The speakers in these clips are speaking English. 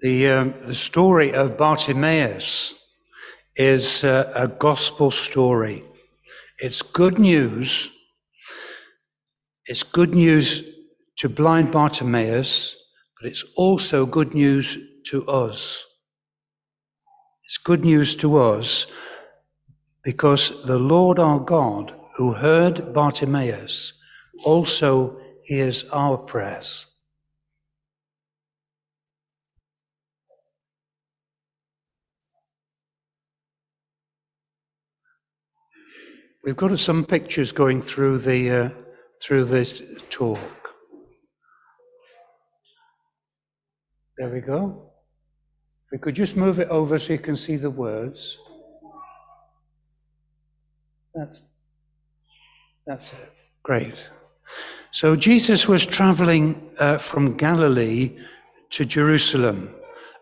The, um, the story of Bartimaeus is uh, a gospel story. It's good news. It's good news to blind Bartimaeus, but it's also good news to us. It's good news to us because the Lord our God, who heard Bartimaeus, also hears our prayers. We've got some pictures going through the uh, through this talk. There we go. If we could just move it over so you can see the words. That's that's it. Great. So Jesus was traveling uh, from Galilee to Jerusalem,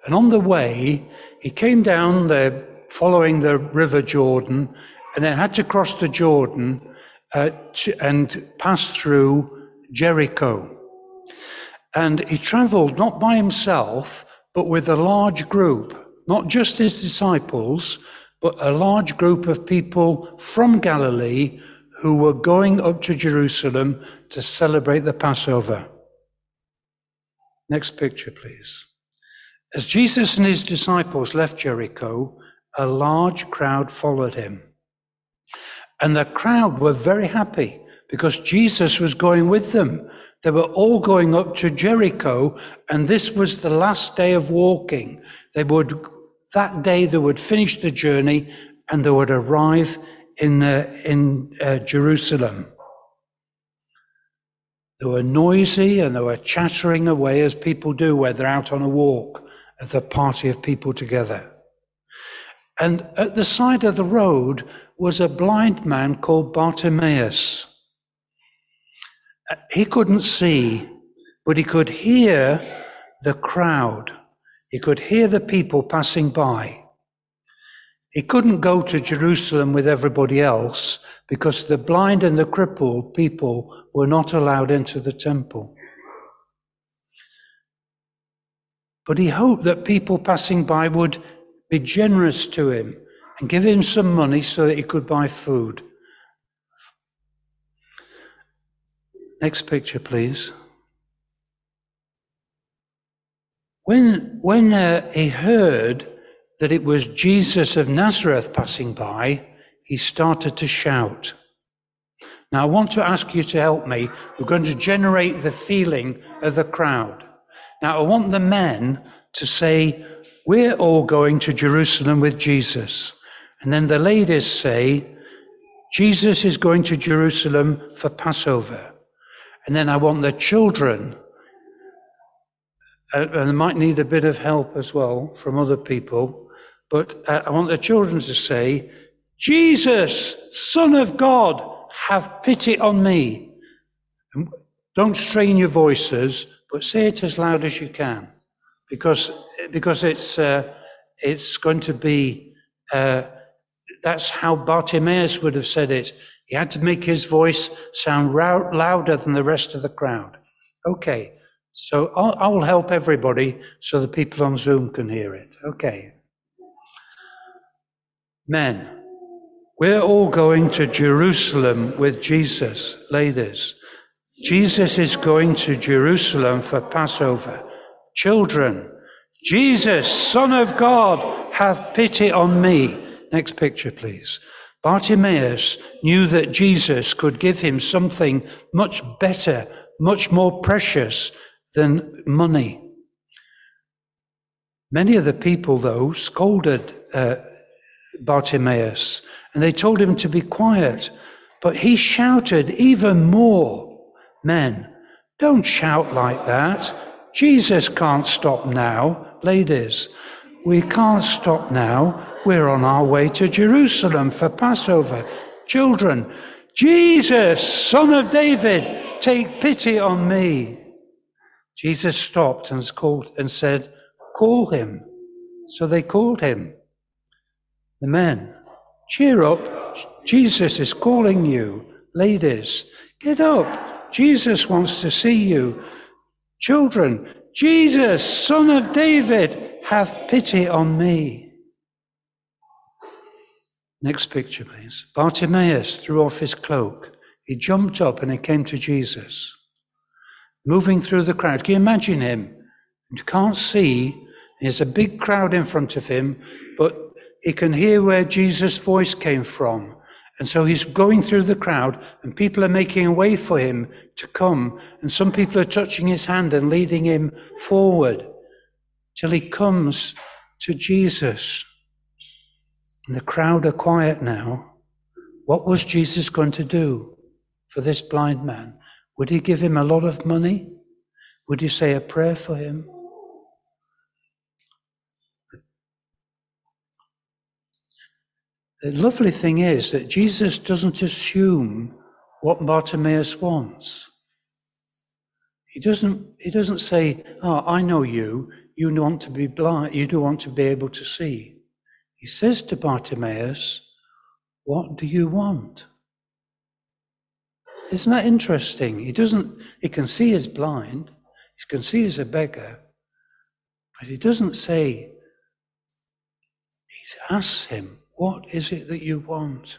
and on the way he came down there following the river Jordan and then had to cross the Jordan uh, to, and pass through Jericho. And he traveled not by himself, but with a large group, not just his disciples, but a large group of people from Galilee who were going up to Jerusalem to celebrate the Passover. Next picture, please. As Jesus and his disciples left Jericho, a large crowd followed him. And the crowd were very happy because Jesus was going with them. They were all going up to Jericho, and this was the last day of walking. They would, that day, they would finish the journey and they would arrive in, uh, in uh, Jerusalem. They were noisy and they were chattering away as people do when they're out on a walk as a party of people together. And at the side of the road was a blind man called Bartimaeus. Uh, he couldn't see, but he could hear the crowd. He could hear the people passing by. He couldn't go to Jerusalem with everybody else because the blind and the crippled people were not allowed into the temple. But he hoped that people passing by would be generous to him and give him some money so that he could buy food. Next picture, please. When, when uh, he heard that it was Jesus of Nazareth passing by, he started to shout. Now, I want to ask you to help me. We're going to generate the feeling of the crowd. Now, I want the men to say, We're all going to Jerusalem with Jesus. And then the ladies say, Jesus is going to Jerusalem for Passover. And then I want the children, uh, and they might need a bit of help as well from other people, but uh, I want the children to say, Jesus, Son of God, have pity on me. And don't strain your voices, but say it as loud as you can, because, because it's, uh, it's going to be uh, that's how Bartimaeus would have said it. He had to make his voice sound louder than the rest of the crowd. Okay, so I'll, I'll help everybody so the people on Zoom can hear it. Okay. Men, we're all going to Jerusalem with Jesus, ladies. Jesus is going to Jerusalem for Passover. Children, Jesus, Son of God, have pity on me. Next picture, please. Bartimaeus knew that Jesus could give him something much better, much more precious than money. Many of the people, though, scolded uh, Bartimaeus and they told him to be quiet. But he shouted even more Men, don't shout like that. Jesus can't stop now. Ladies, we can't stop now. We're on our way to Jerusalem for Passover. Children, Jesus, son of David, take pity on me. Jesus stopped and called and said, Call him. So they called him. The men, cheer up. Jesus is calling you. Ladies, get up. Jesus wants to see you. Children, Jesus, son of David, have pity on me. Next picture, please. Bartimaeus threw off his cloak. He jumped up and he came to Jesus, moving through the crowd. Can you imagine him? You can't see. There's a big crowd in front of him, but he can hear where Jesus' voice came from. And so he's going through the crowd, and people are making a way for him to come. And some people are touching his hand and leading him forward till he comes to Jesus. And the crowd are quiet now. What was Jesus going to do for this blind man? Would he give him a lot of money? Would he say a prayer for him? The lovely thing is that Jesus doesn't assume what Bartimaeus wants. He doesn't, he doesn't say, Oh, I know you. You want to be blind. You do want to be able to see. He says to Bartimaeus, What do you want? Isn't that interesting? He doesn't, he can see he's blind. He can see he's a beggar. But he doesn't say, he asks him, what is it that you want?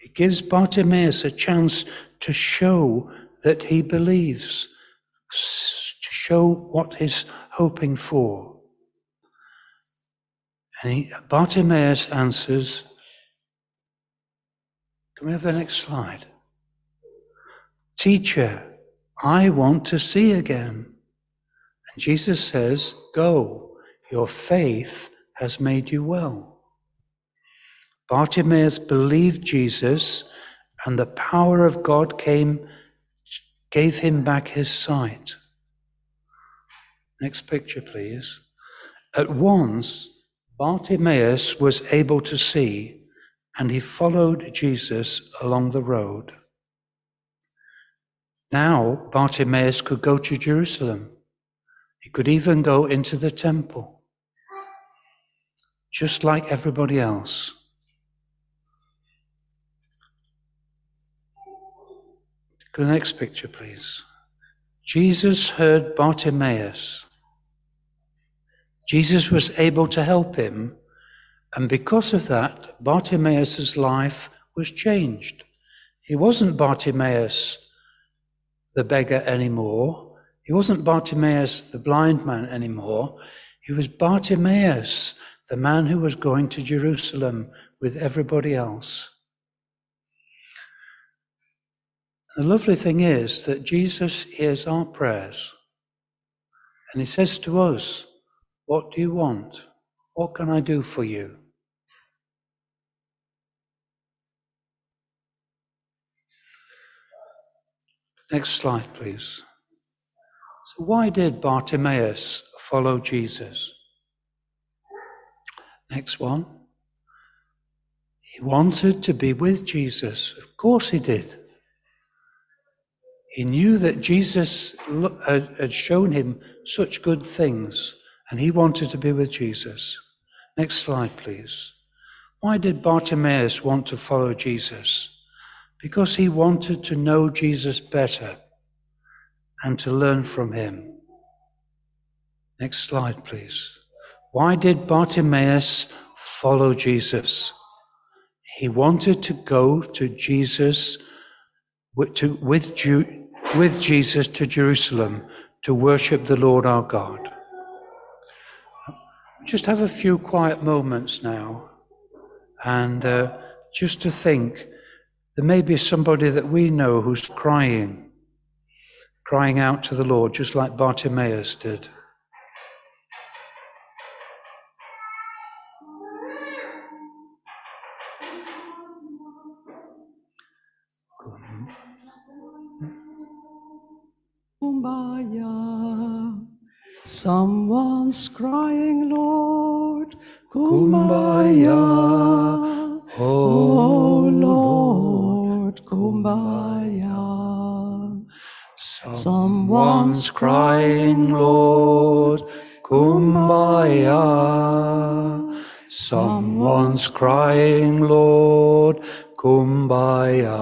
It gives Bartimaeus a chance to show that he believes, to show what he's hoping for. And he, Bartimaeus answers, Can we have the next slide? Teacher, I want to see again. And Jesus says, Go, your faith has made you well. Bartimaeus believed Jesus, and the power of God came, gave him back his sight. Next picture, please. At once, Bartimaeus was able to see, and he followed Jesus along the road. Now, Bartimaeus could go to Jerusalem. He could even go into the temple, just like everybody else. Go to the next picture, please. Jesus heard Bartimaeus. Jesus was able to help him, and because of that, Bartimaeus' life was changed. He wasn't Bartimaeus, the beggar, anymore. He wasn't Bartimaeus, the blind man, anymore. He was Bartimaeus, the man who was going to Jerusalem with everybody else. The lovely thing is that Jesus hears our prayers and he says to us, What do you want? What can I do for you? Next slide, please. So, why did Bartimaeus follow Jesus? Next one. He wanted to be with Jesus. Of course, he did. He knew that Jesus had shown him such good things, and he wanted to be with Jesus. Next slide, please. Why did Bartimaeus want to follow Jesus? Because he wanted to know Jesus better and to learn from him. Next slide, please. Why did Bartimaeus follow Jesus? He wanted to go to Jesus with, to, with with Jesus to Jerusalem to worship the Lord our God. Just have a few quiet moments now and uh, just to think there may be somebody that we know who's crying, crying out to the Lord, just like Bartimaeus did. Kumbaya. Someone's crying, Lord, Kumbaya. Oh, oh, Lord, Kumbaya. Someone's crying, Lord, Kumbaya. Someone's crying, Lord, Kumbaya.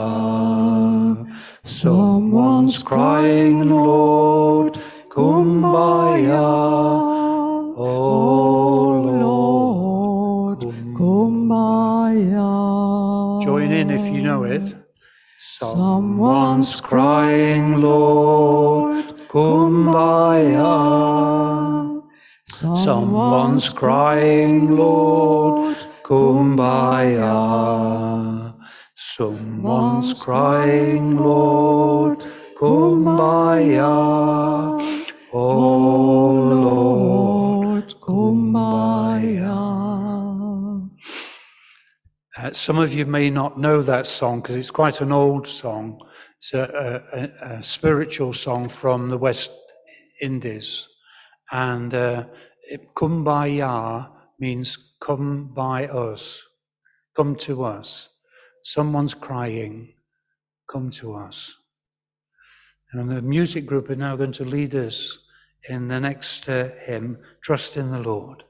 Someone's crying, Lord, kumbaya. Oh Lord, kumbaya. Join in if you know it. Someone's crying, Lord, kumbaya. Someone's crying, Lord, kumbaya. Someone's crying, Lord, kumbaya. Oh Lord, kumbaya. Uh, some of you may not know that song because it's quite an old song. It's a, a, a, spiritual song from the West Indies. And uh, Kumbaya means come by us, come to us. Someone's crying, come to us. And the music group are now going to lead us in the next uh, hymn, Trust in the Lord.